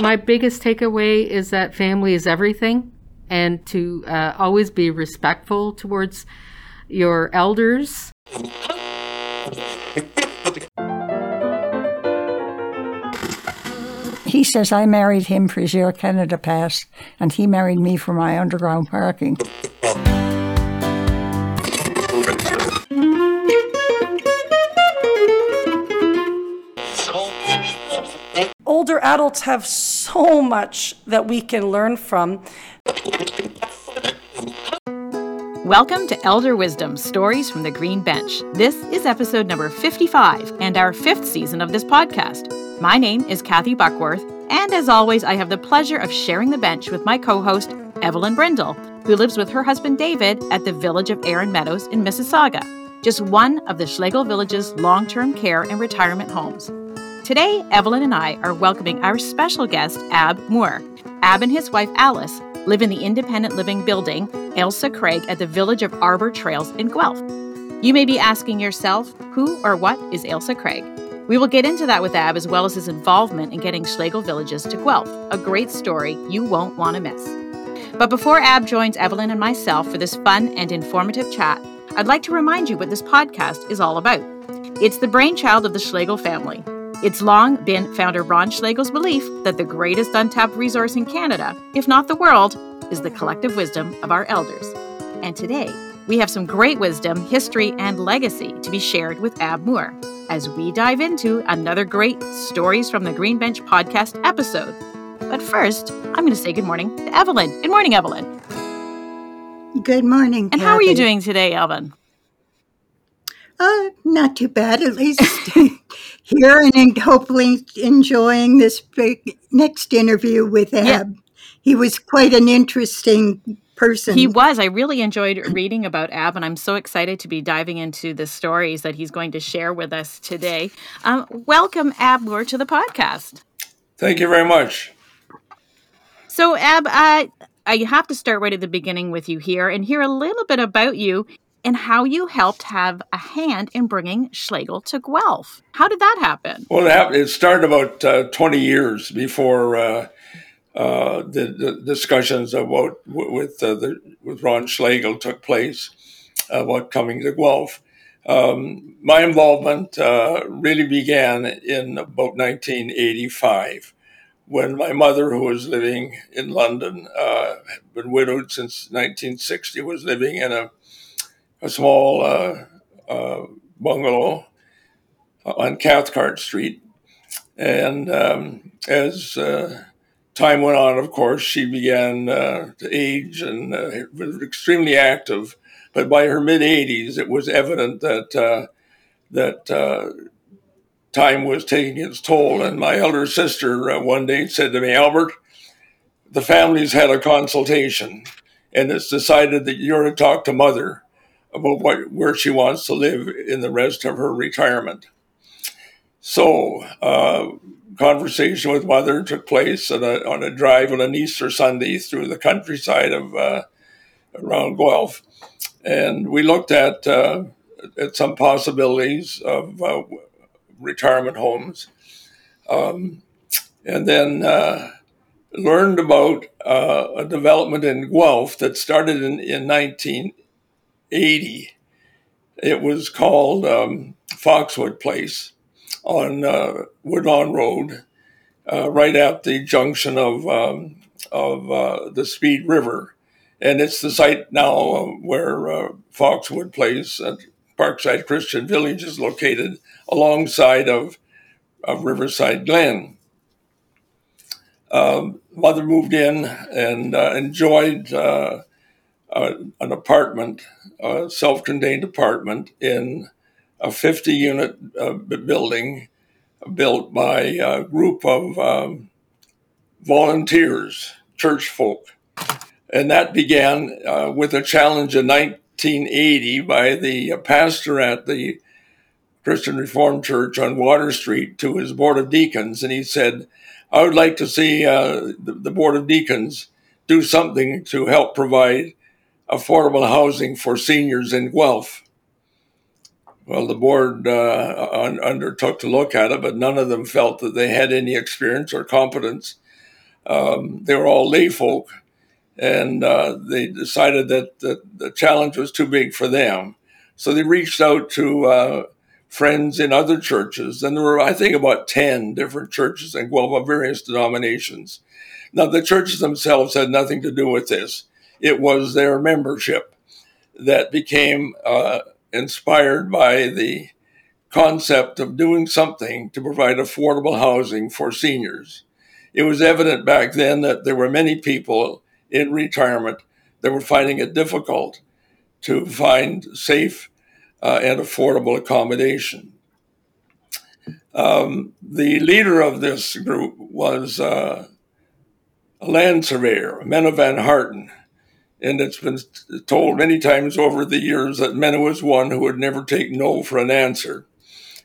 My biggest takeaway is that family is everything and to uh, always be respectful towards your elders. He says I married him for his Air Canada pass, and he married me for my underground parking. Adults have so much that we can learn from. Welcome to Elder Wisdom Stories from the Green Bench. This is episode number 55 and our fifth season of this podcast. My name is Kathy Buckworth, and as always, I have the pleasure of sharing the bench with my co host, Evelyn Brindle, who lives with her husband David at the village of Erin Meadows in Mississauga, just one of the Schlegel Village's long term care and retirement homes. Today, Evelyn and I are welcoming our special guest, Ab Moore. Ab and his wife Alice live in the independent living building, Ailsa Craig, at the village of Arbour Trails in Guelph. You may be asking yourself, who or what is Ailsa Craig? We will get into that with Ab as well as his involvement in getting Schlegel villages to Guelph, a great story you won't want to miss. But before Ab joins Evelyn and myself for this fun and informative chat, I'd like to remind you what this podcast is all about. It's the brainchild of the Schlegel family. It's long been founder Ron Schlegel's belief that the greatest untapped resource in Canada, if not the world, is the collective wisdom of our elders. And today, we have some great wisdom, history, and legacy to be shared with Ab Moore as we dive into another great Stories from the Green Bench podcast episode. But first, I'm going to say good morning to Evelyn. Good morning, Evelyn. Good morning. And Kathy. how are you doing today, Evelyn? Uh, not too bad, at least here and hopefully enjoying this big next interview with Ab. Yeah. He was quite an interesting person. He was. I really enjoyed reading about Ab, and I'm so excited to be diving into the stories that he's going to share with us today. Um, welcome, Ab Moore, to the podcast. Thank you very much. So, Ab, uh, I have to start right at the beginning with you here and hear a little bit about you and how you helped have a hand in bringing Schlegel to Guelph. How did that happen? Well, it, happened, it started about uh, 20 years before uh, uh, the, the, discussions about with uh, the, with Ron Schlegel took place about coming to Guelph. Um, my involvement uh, really began in about 1985 when my mother, who was living in London, uh, had been widowed since 1960, was living in a a small uh, uh, bungalow on Cathcart Street. And um, as uh, time went on, of course, she began uh, to age and uh, was extremely active. But by her mid 80s, it was evident that uh, that time was taking its toll. And my elder sister one day said to me, Albert, the family's had a consultation, and it's decided that you're to talk to mother about what, where she wants to live in the rest of her retirement. So, uh, conversation with mother took place on a, on a drive on an Easter Sunday through the countryside of uh, around Guelph, and we looked at uh, at some possibilities of uh, retirement homes, um, and then uh, learned about uh, a development in Guelph that started in, in 19 80. It was called um, Foxwood Place on uh, Woodlawn Road, uh, right at the junction of um, of uh, the Speed River, and it's the site now where uh, Foxwood Place at Parkside Christian Village is located, alongside of, of Riverside Glen. Um, mother moved in and uh, enjoyed uh, an apartment, a self contained apartment in a 50 unit uh, building built by a group of um, volunteers, church folk. And that began uh, with a challenge in 1980 by the pastor at the Christian Reformed Church on Water Street to his Board of Deacons. And he said, I would like to see uh, the, the Board of Deacons do something to help provide affordable housing for seniors in Guelph. Well, the board uh, un- undertook to look at it, but none of them felt that they had any experience or competence Um, they were all lay folk, and uh, they decided that, that the challenge was too big for them. So they reached out to uh, friends in other churches, and there were, I think, about 10 different churches in Guelph of various denominations. Now, the churches themselves had nothing to do with this, it was their membership that became uh, inspired by the concept of doing something to provide affordable housing for seniors. It was evident back then that there were many people in retirement that were finding it difficult to find safe uh, and affordable accommodation. Um, the leader of this group was uh, a land surveyor, Menno van Harten. And it's been told many times over the years that Menno was one who would never take no for an answer.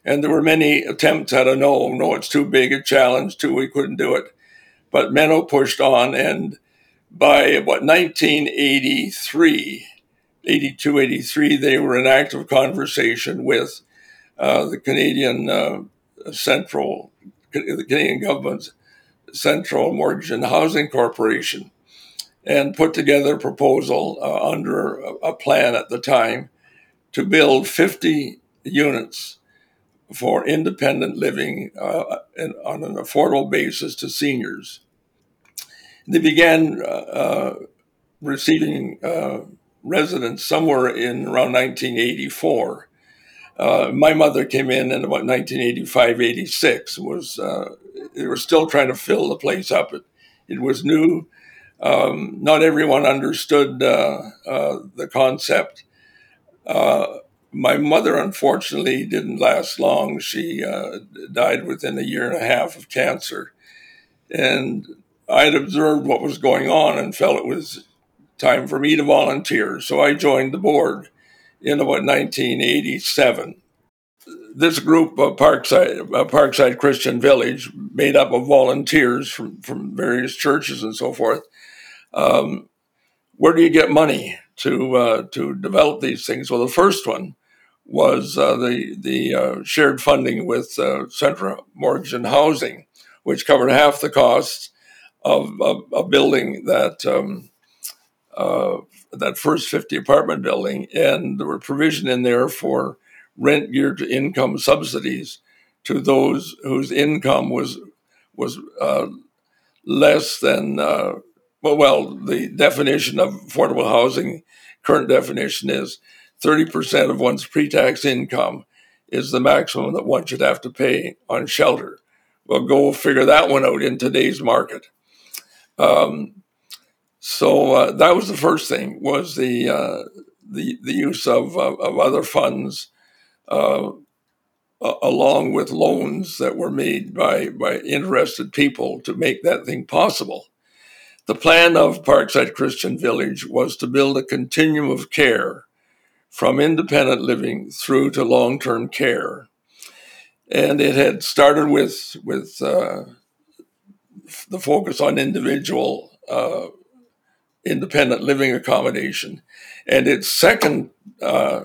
And there were many attempts at a no, no, it's too big a challenge, too, we couldn't do it. But Menno pushed on, and by about 1983, 82, 83, they were in active conversation with uh, the Canadian uh, Central, the Canadian government's Central Mortgage and Housing Corporation, and put together a proposal uh, under a, plan at the time to build 50 units for independent living uh, on an affordable basis to seniors. They began uh, uh receiving uh, residents somewhere in around 1984. Uh, my mother came in in about 1985, 86. Was uh, they were still trying to fill the place up. It, it was new. Um, not everyone understood the concept my mother, unfortunately, didn't last long. She uh, died within a year and a half of cancer. And I had observed what was going on and felt it was time for me to volunteer. So I joined the board in about 1987. This group, of Parkside, Parkside Christian Village, made up of volunteers from, from various churches and so forth. Um, where do you get money to uh, to develop these things? Well, the first one was uh, the the uh, shared funding with uh, Central Mortgage and Housing, which covered half the costs of, a building that um, uh, that first fifty apartment building, and there were provision in there for rent geared to income subsidies to those whose income was was uh, less than uh, well, well, the definition of affordable housing, current definition is 30% of one's pre tax income is the maximum that one should have to pay on shelter. Well, go figure that one out in today's market. Um, so uh, that was the first thing was the uh, the the use of of, of other funds uh, along with loans that were made by by interested people to make that thing possible. The plan of Parkside Christian Village was to build a continuum of care from independent living through to long term care. And it had started with, with uh, the focus on individual uh, independent living accommodation. And its second uh,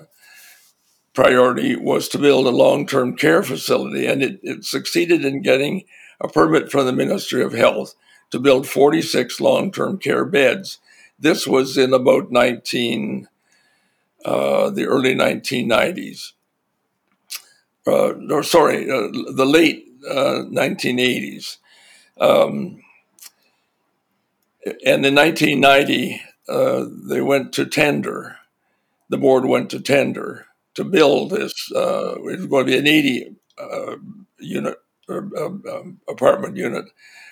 priority was to build a long term care facility. And it, it succeeded in getting a permit from the Ministry of Health to build 46 long term care beds. This was in about 19. Uh, the early 1990s. Uh, or sorry, uh, the late 1980s. Uh, um, and in 1990, uh, they went to tender. The board went to tender to build this. it was going to be an 80 unit um, apartment unit,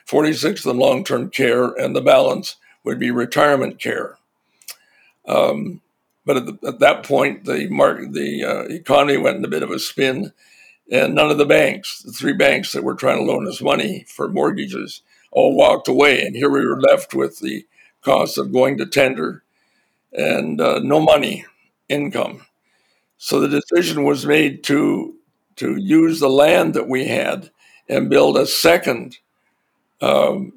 46 of them long term care, and the balance would be retirement care. Um, but at, the, at that point, the market, the uh, economy went in a bit of a spin, and none of the banks, the three banks that were trying to loan us money for mortgages, all walked away, and here we were left with the cost of going to tender and uh, no money, income. So the decision was made to to use the land that we had and build a second um,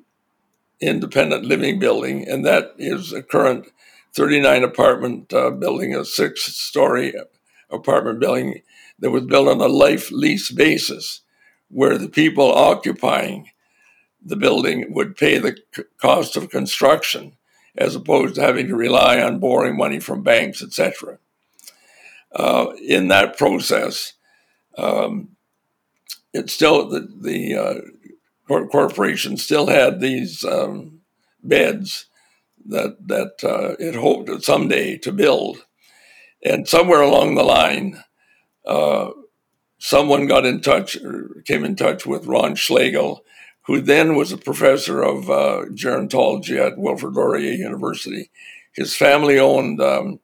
independent living building, and that is a current 39 apartment uh, building, a six story apartment building that was built on a life lease basis, where the people occupying the building would pay the c- cost of construction as opposed to having to rely on borrowing money from banks, etc. Uh, in that process, um, it still the, the uh, corporation still had these um, beds that that uh, it hoped someday to build, and somewhere along the line, uh, someone got in touch or came in touch with Ron Schlegel, who then was a professor of uh, gerontology at Wilfrid Laurier University. His family owned um,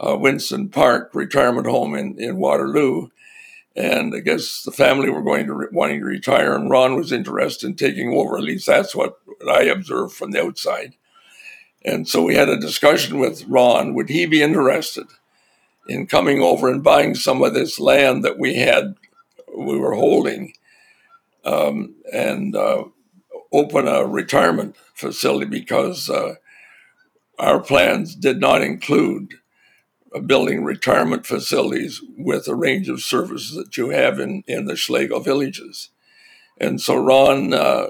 uh, Winston Park retirement home in, in Waterloo. And I guess the family were going to re- wanting to retire, and Ron was interested in taking over. At least that's what, I observed from the outside. And so we had a discussion with Ron. Would he be interested in coming over and buying some of this land that we had, we were holding, um, and uh, open a retirement facility because uh, our plans did not include building retirement facilities with a range of services that you have in, in the Schlegel villages. And so Ron uh,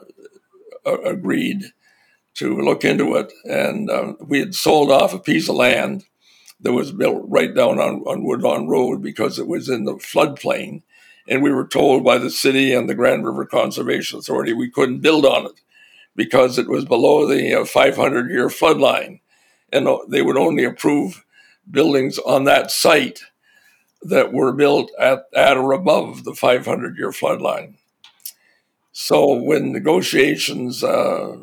agreed to look into it. And uh, we had sold off a piece of land that was built right down on, on Woodlawn Road because it was in the floodplain. And we were told by the city and the Grand River Conservation Authority we couldn't build on it because it was below the 500 uh, year flood line. And they would only approve buildings on that site that were built at, at or above the 500 year flood line. So when negotiations uh,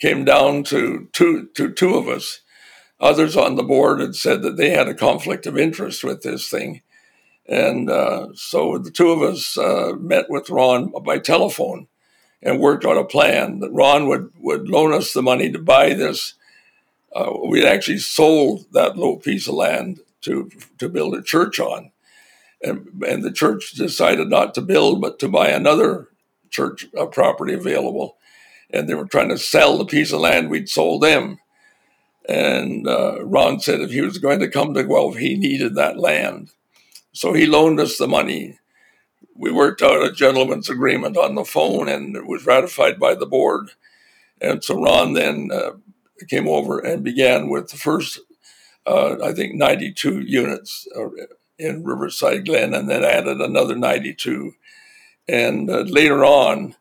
came down to two, to two of us, others on the board had said that they had a conflict of interest with this thing. And uh, so the two of us uh, met with Ron by telephone and worked on a plan that Ron would, would loan us the money to buy this uh, we actually sold that little piece of land to to build a church on, and and the church decided not to build but to buy another church uh, property available, and they were trying to sell the piece of land we'd sold them. And uh, Ron said if he was going to come to Guelph, he needed that land, so he loaned us the money. We worked out a gentleman's agreement on the phone, and it was ratified by the board. And so Ron then uh, came over and began with the first, uh, I think, 92 units uh, in Riverside Glen, and then added another 92. And uh, later on,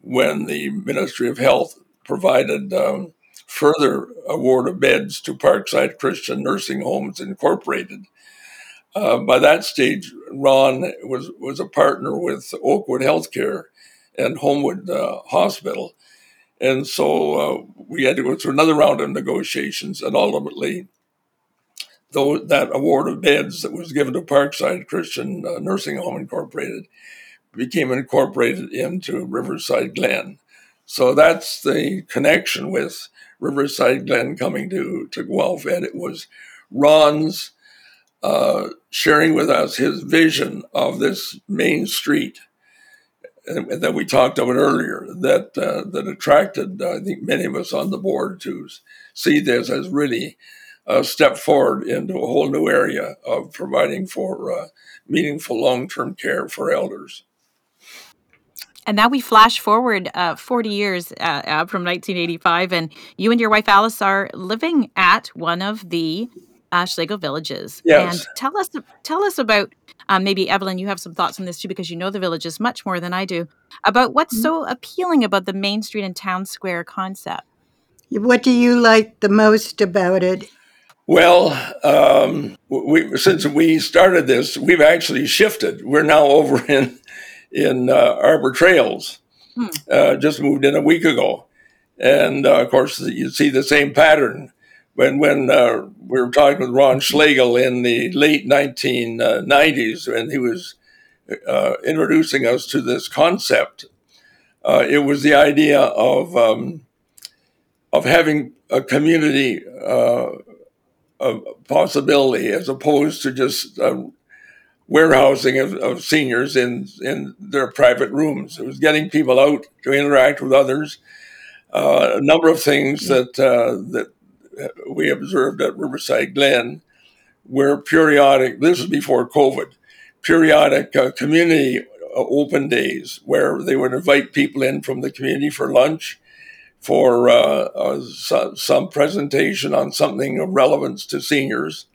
when the Ministry of Health provided um, further award of beds to Parkside Christian Nursing Homes Incorporated, uh, by that stage, Ron was was a partner with Oakwood Healthcare and Homewood uh, Hospital, and so uh, we had to go through another round of negotiations, and ultimately, though that award of beds that was given to Parkside Christian uh, Nursing Home Incorporated became incorporated into Riverside Glen. So that's the connection with Riverside Glen coming to, to Guelph, and it was Ron's uh, sharing with us his vision of this main street that we talked about earlier that uh, that attracted I think many of us on the board to see this as really a step forward into a whole new area of providing for uh, meaningful long-term care for elders. And now we flash forward uh, 40 years uh, uh, from 1985, and you and your wife Alice are living at one of the Schlegel villages. Yes. And tell us tell us about um, maybe Evelyn, you have some thoughts on this too because you know the villages much more than I do about what's mm-hmm. so appealing about the Main Street and Town Square concept. What do you like the most about it? Well, um, we, since we started this, we've actually shifted. We're now over in in uh, Arbour Trails. Hmm. Uh, just moved in a week ago, and uh, of course you see the same pattern when when uh, we were talking with Ron Schlegel in the late 1990s, and he was uh, introducing us to this concept, uh, it was the idea of um, of having a community uh, of possibility as opposed to just uh, warehousing of, of, seniors in in their private rooms. It was getting people out to interact with others. Uh, a number of things that that we observed at Riverside Glen, where periodic, this was before COVID, periodic uh, community open days where they would invite people in from the community for lunch, for uh, uh, some, some presentation on something of relevance to seniors.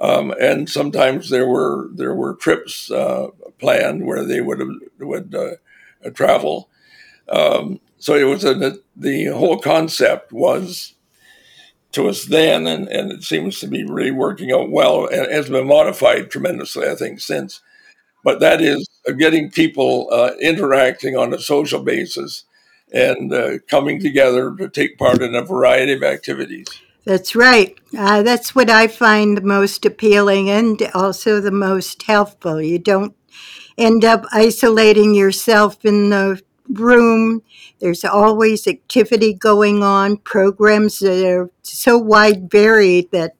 Um, and sometimes there were there were trips uh, planned where they would would uh, travel. Um, so it was a, the whole concept was to us then, and, and it seems to be really working out well and has been modified tremendously, I think, since. But that is getting people uh, interacting on a social basis and uh, coming together to take part in a variety of activities. That's right. Uh, that's what I find the most appealing and also the most helpful. You don't end up isolating yourself in the room. There's always activity going on, programs that are so wide varied that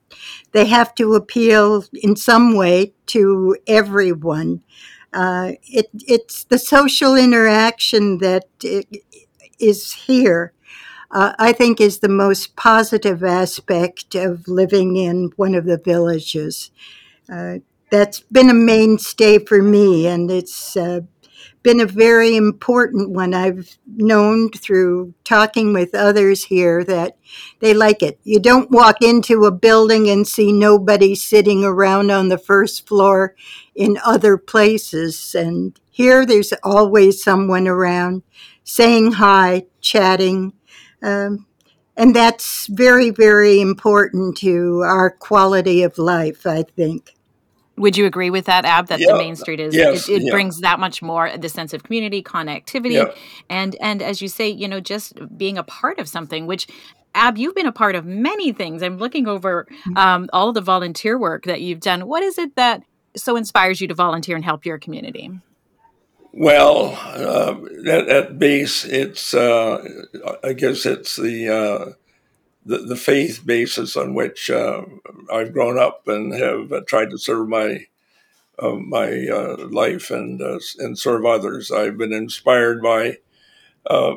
they have to appeal in some way to everyone. Uh, it, it's the social interaction that is here. Uh, I think is the most positive aspect of living in one of the villages. Uh, that's been a mainstay for me, and it's uh, been a very important one. I've known through talking with others here that they like it. You don't walk into a building and see nobody sitting around on the first floor in other places. And here there's always someone around saying hi, chatting. Um, and that's very, very important to our quality of life, I think. Would you agree with that, Ab? That Yeah, the main street is yes, it, it yeah. brings that much more the sense of community, connectivity, Yeah. and and as you say, you know, just being a part of something. Which, Ab, you've been a part of many things. I'm looking over um, all the volunteer work that you've done. What is it that so inspires you to volunteer and help your community? Well, uh, at, at base, it's uh, I guess it's the, uh, the the faith basis on which uh, I've grown up and have uh, tried to serve my uh, my uh, life and uh, and serve others. I've been inspired by uh,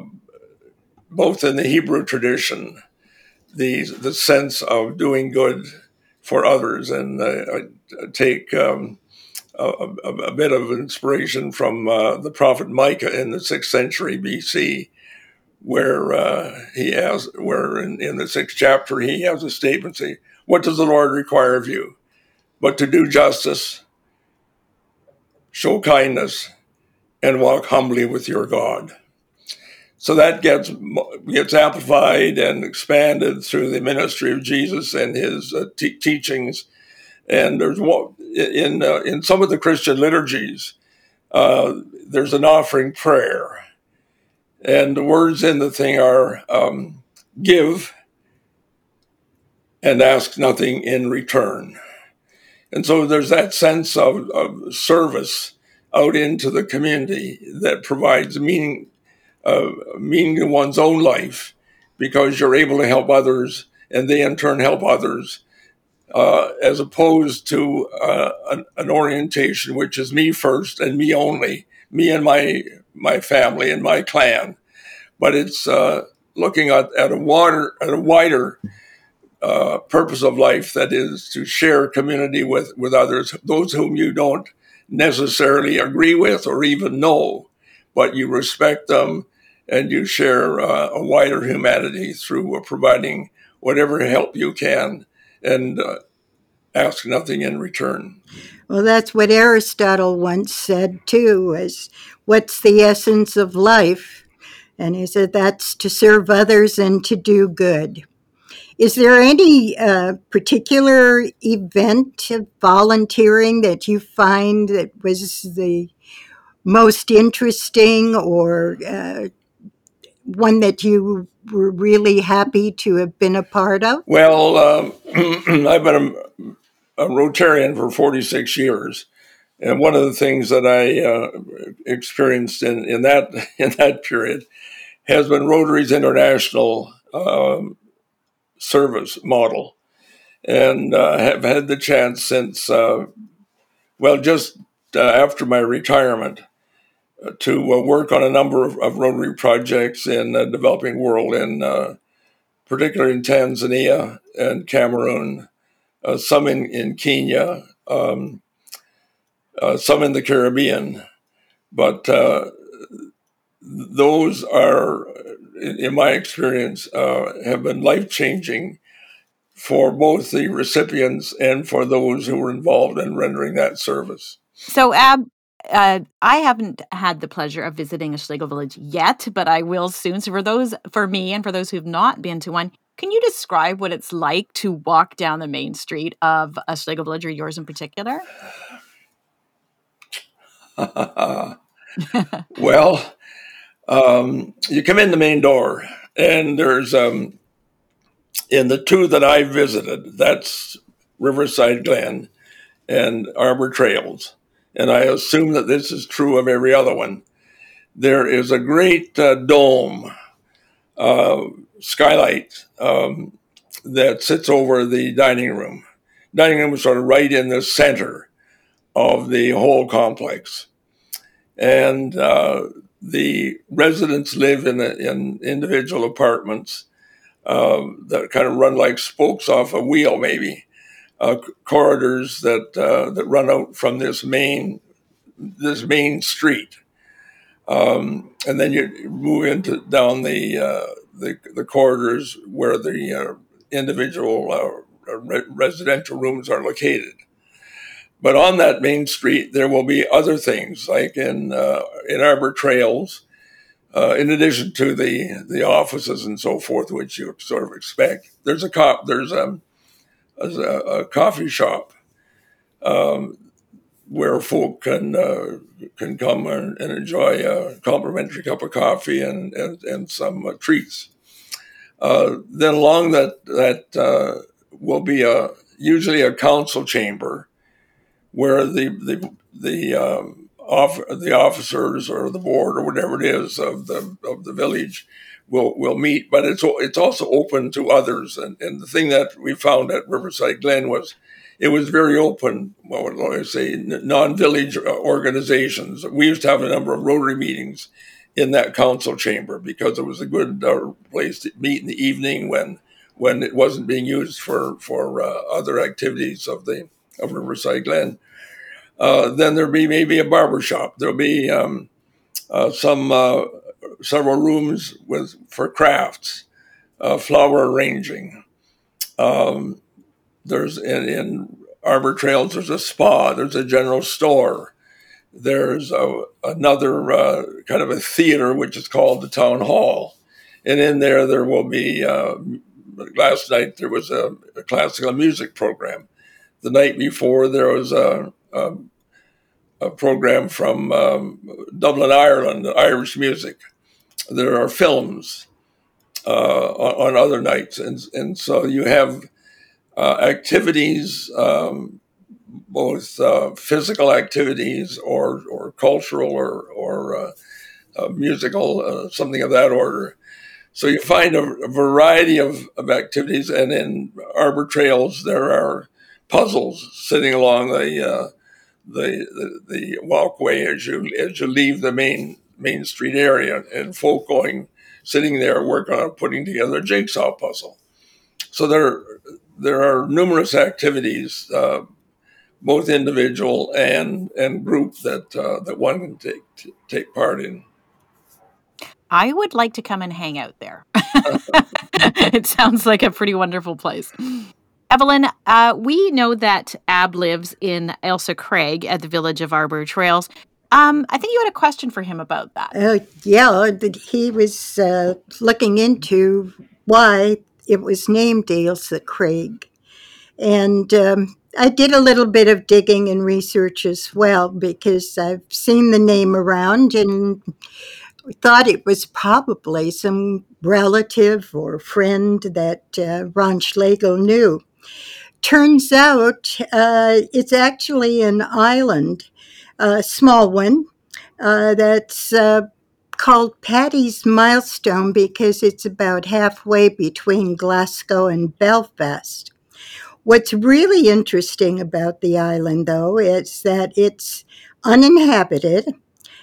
both in the Hebrew tradition the the sense of doing good for others, and uh, I take. Um, a, a, a bit of inspiration from the prophet Micah in the sixth century BC, where uh, he has, where in, in the sixth chapter he has a statement saying, "What does the Lord require of you, but to do justice, show kindness, and walk humbly with your God." So that gets gets amplified and expanded through the ministry of Jesus and his uh, te- teachings and there's in uh, in some of the Christian liturgies. Uh, there's an offering prayer, and the words in the thing are um, "give and ask nothing in return." And so there's that sense of, of service out into the community that provides meaning, uh, meaning to one's own life, because you're able to help others, and they in turn help others uh, as opposed to uh, an, an, orientation which is me first and me only, me and my my family and my clan. But it's uh, looking at, at a water at a wider uh, purpose of life that is to share community with with others, those whom you don't necessarily agree with or even know, but you respect them and you share uh, a wider humanity through providing whatever help you can and uh, ask nothing in return. Well, that's what Aristotle once said too, is what's the essence of life? And he said that's to serve others and to do good. Is there any uh, particular event of volunteering that you find that was the most interesting or uh, one that you were really happy to have been a part of? Well, um, I've been a, a, Rotarian for 46 years. And one of the things that I uh, experienced in, in that in that period has been Rotary's international um, service model, and uh, have had the chance since uh, well just uh, after my retirement to uh, work on a number of, of, Rotary projects in the developing world, in uh, particularly in Tanzania and Cameroon, uh, some in, in Kenya, um, uh, some in the Caribbean, but uh, those are, in my experience, uh, have been life changing for both the recipients and for those who were involved in rendering that service. So, Ab, uh, I haven't had the pleasure of visiting a Schlegel village yet, but I will soon. So, for those, for me, and for those who've not been to one, can you describe what it's like to walk down the main street of a Schlegel village yours in particular? well, um, you come in the main door, and there's um, in the two that I visited, that's Riverside Glen and Arbour Trails, and I assume that this is true of every other one. There is a great uh, dome, uh, skylight um, that sits over the dining room. Dining room is sort of right in the center of the whole complex, and uh, the residents live in, in individual apartments uh, that kind of run like spokes off a wheel, maybe uh, corridors that uh, that run out from this main this main street, um, and then you move into down the uh, the, the, corridors where the uh, individual uh, re- residential rooms are located. But on that main street, there will be other things like in in Arbour Trails uh, in addition to the the offices and so forth, which you sort of expect, there's a cop there's a, a, a coffee shop um, where folk can uh, can come and, and, enjoy a complimentary cup of coffee and and, and some uh, treats. Uh, then along that that uh, will be a usually a council chamber where the the the um, off, the officers or the board or whatever it is of the of the village will will meet. But it's it's also open to others. And, and the thing that we found at Riverside Glen was it was very open. What would I say? Non-village organizations. We used to have a number of Rotary meetings in that council chamber because it was a good uh, place to meet in the evening when when it wasn't being used for for uh, other activities of the of Riverside Glen. Uh, then there'll be maybe a barber shop. There'll be um, uh, some uh, several rooms with for crafts, uh, flower arranging. Um, there's in, in, Arbour Trails. There's a spa. There's a general store. There's a, another uh, kind of a theater which is called the town hall, and in there there will be. last night there was a, a classical music program. The night before there was a um, a program from um, Dublin, Ireland, Irish music. There are films uh, on, on, other nights, and and so you have uh, activities, um, both uh, physical activities or or cultural or or uh, uh, musical, uh, something of that order. So you find a, a variety of, of activities, and in Arbour Trails there are puzzles sitting along the the, the, the walkway as you as you leave the main main street area, and folk going sitting there working on putting together a jigsaw puzzle. So there there are numerous activities, uh, both individual and and group that uh, that one can take take part in. I would like to come and hang out there. it sounds like a pretty wonderful place. Evelyn, uh, we know that Ab lives in Ailsa Craig at the village of Arbour Trails. Um, I think you had a question for him about that. Uh, yeah, he was uh, looking into why it was named Ailsa Craig. And um, I did a little bit of digging and research as well because I've seen the name around and thought it was probably some relative or friend that uh, Ron Schlegel knew. Turns out uh, it's actually an island, a small one, uh, that's uh, called Paddy's Milestone because it's about halfway between Glasgow and Belfast. What's really interesting about the island, though, is that it's uninhabited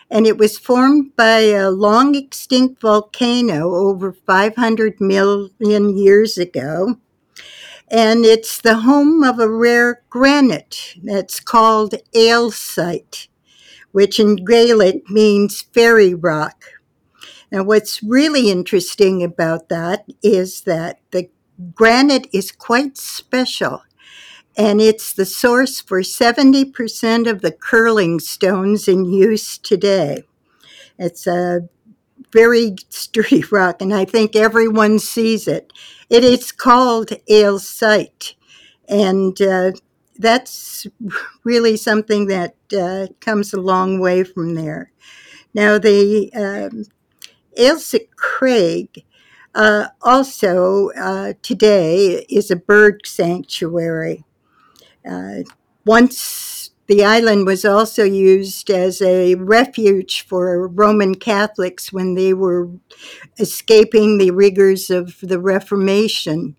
and it was formed by a long extinct volcano over 500 million years ago and it's the home of a rare granite that's called ailsite, which in Gaelic means fairy rock. Now, what's really interesting about that is that the granite is quite special, and it's the source for 70% of the curling stones in use today. It's a very sturdy rock, and I think everyone sees it. It is called Ailsite, and uh, that's really something that uh, comes a long way from there. Now, the um, Ailsa Craig uh, also uh, today is a bird sanctuary. Uh, once the island was also used as a refuge for Roman Catholics when they were escaping the rigors of the Reformation.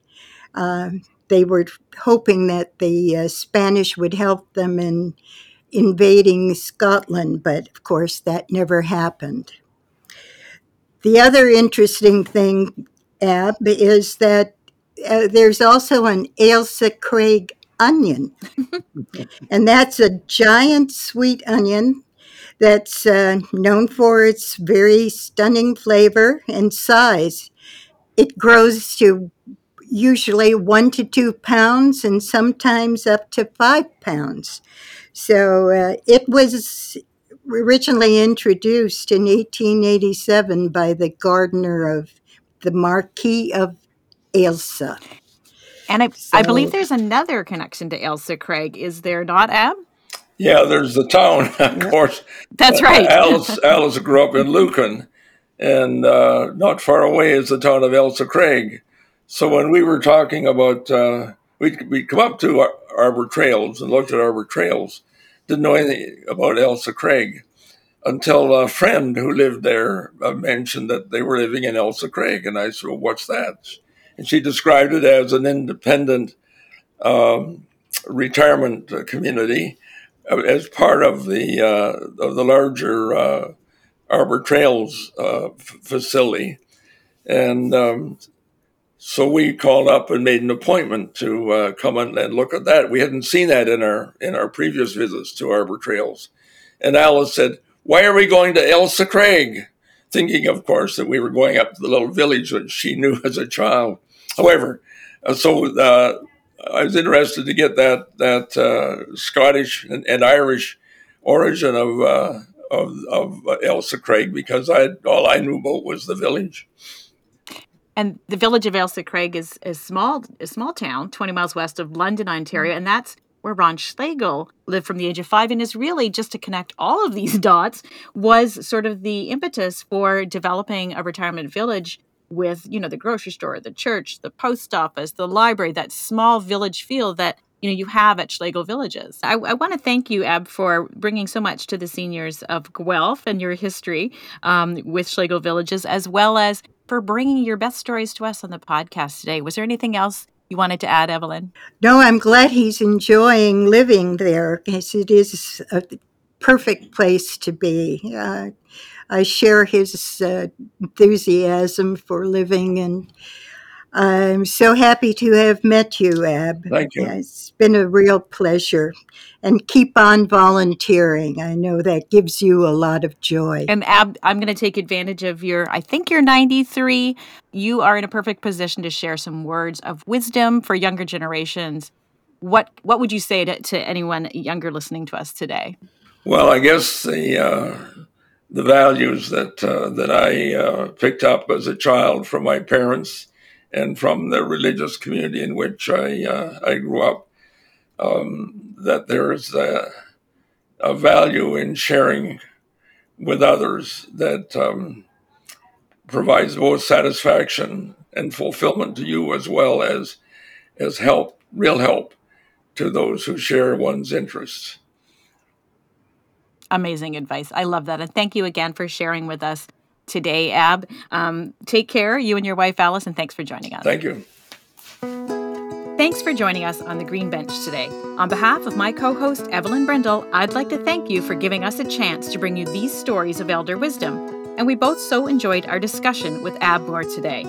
They were hoping that the uh, Spanish would help them in invading Scotland, but of course that never happened. The other interesting thing, Ab, is that uh, there's also an Ailsa Craig onion. and that's a giant sweet onion that's uh, known for its very stunning flavor and size. It grows to usually one to two pounds and sometimes up to five pounds. So uh, it was originally introduced in 1887 by the gardener of the Marquis of Ailsa. And I, so, I believe there's another connection to Ailsa Craig. Is there not, Ab? Yeah, there's the town, of course. That's right. Alice, Alice grew up in Lucan, and uh, not far away is the town of Ailsa Craig. So when we were talking about, uh, we'd, we'd come up to Ar- Arbour Trails and looked at Arbour Trails, didn't know anything about Ailsa Craig until a friend who lived there uh, mentioned that they were living in Ailsa Craig. And I said, well, what's that? And she described it as an independent um, retirement community uh, as part of the, uh, of the larger uh, Arbour Trails uh, f- facility. And um, so we called up and made an appointment to uh, come and, and look at that. We hadn't seen that in our in our previous visits to Arbour Trails, and Alice said, "Why are we going to Ailsa Craig?" Thinking, of course, that we were going up to the little village that she knew as a child. However, uh, so uh, I was interested to get that that uh, Scottish and, and, Irish origin of uh, of, of Ailsa Craig because I all I knew about was the village and the village of Ailsa Craig is a small, a small town, 20 miles west of London, Ontario, mm-hmm. and that's where Ron Schlegel lived from the age of five, and is really just to connect all of these dots was sort of the impetus for developing a retirement village with you know the grocery store, the church, the post office, the library, that small village feel that you know you have at Schlegel Villages. I, I want to thank you, Ab, for bringing so much to the seniors of Guelph and your history um, with Schlegel Villages, as well as for bringing your best stories to us on the podcast today. Was there anything else you wanted to add, Evelyn? No, I'm glad he's enjoying living there because it is a perfect place to be. Uh, I share his uh, enthusiasm for living and I'm so happy to have met you, Ab. Thank you. It's been a real pleasure. And keep on volunteering. I know that gives you a lot of joy. And Ab, I'm going to take advantage of your, I think you're 93. You are in a perfect position to share some words of wisdom for younger generations. What, what would you say to, to anyone younger listening to us today? Well, I guess the, uh, the values that, uh, that I uh, picked up as a child from my parents and from the religious community in which I, uh, I grew up, um, that there is a, a, value in sharing with others that um, provides both satisfaction and fulfillment to you as well as as help, real help to those who share one's interests. Amazing advice. I love that. And thank you again for sharing with us today, Ab. Um, take care, you and your wife, Alice, and thanks for joining us. Thank you. Thanks for joining us on the Green Bench today. On behalf of my co host, Evelyn Brindle, I'd like to thank you for giving us a chance to bring you these stories of elder wisdom. And we both so enjoyed our discussion with Ab Moore today.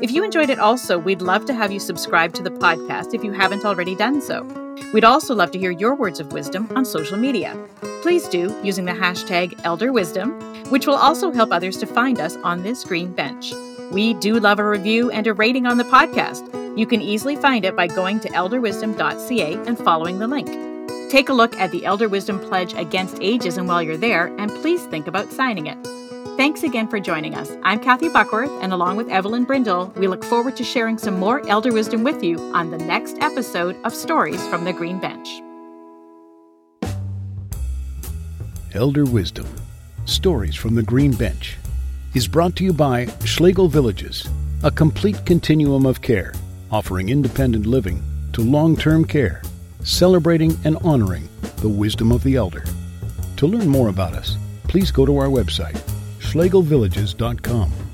If you enjoyed it also, we'd love to have you subscribe to the podcast if you haven't already done so. We'd also love to hear your words of wisdom on social media. Please do using the hashtag ElderWisdom, which will also help others to find us on this green bench. We do love a review and a rating on the podcast. You can easily find it by going to elderwisdom.ca and following the link. Take a look at the Elder Wisdom Pledge Against Ageism while you're there, and please think about signing it. Thanks again for joining us. I'm Kathy Buckworth, and along with Evelyn Brindle, we look forward to sharing some more elder wisdom with you on the next episode of Stories from the Green Bench. Elder Wisdom Stories from the Green Bench is brought to you by Schlegel Villages, a complete continuum of care, offering independent living to long term care celebrating and honoring the wisdom of the elder. To learn more about us, please go to our website, schlegelvillages.com.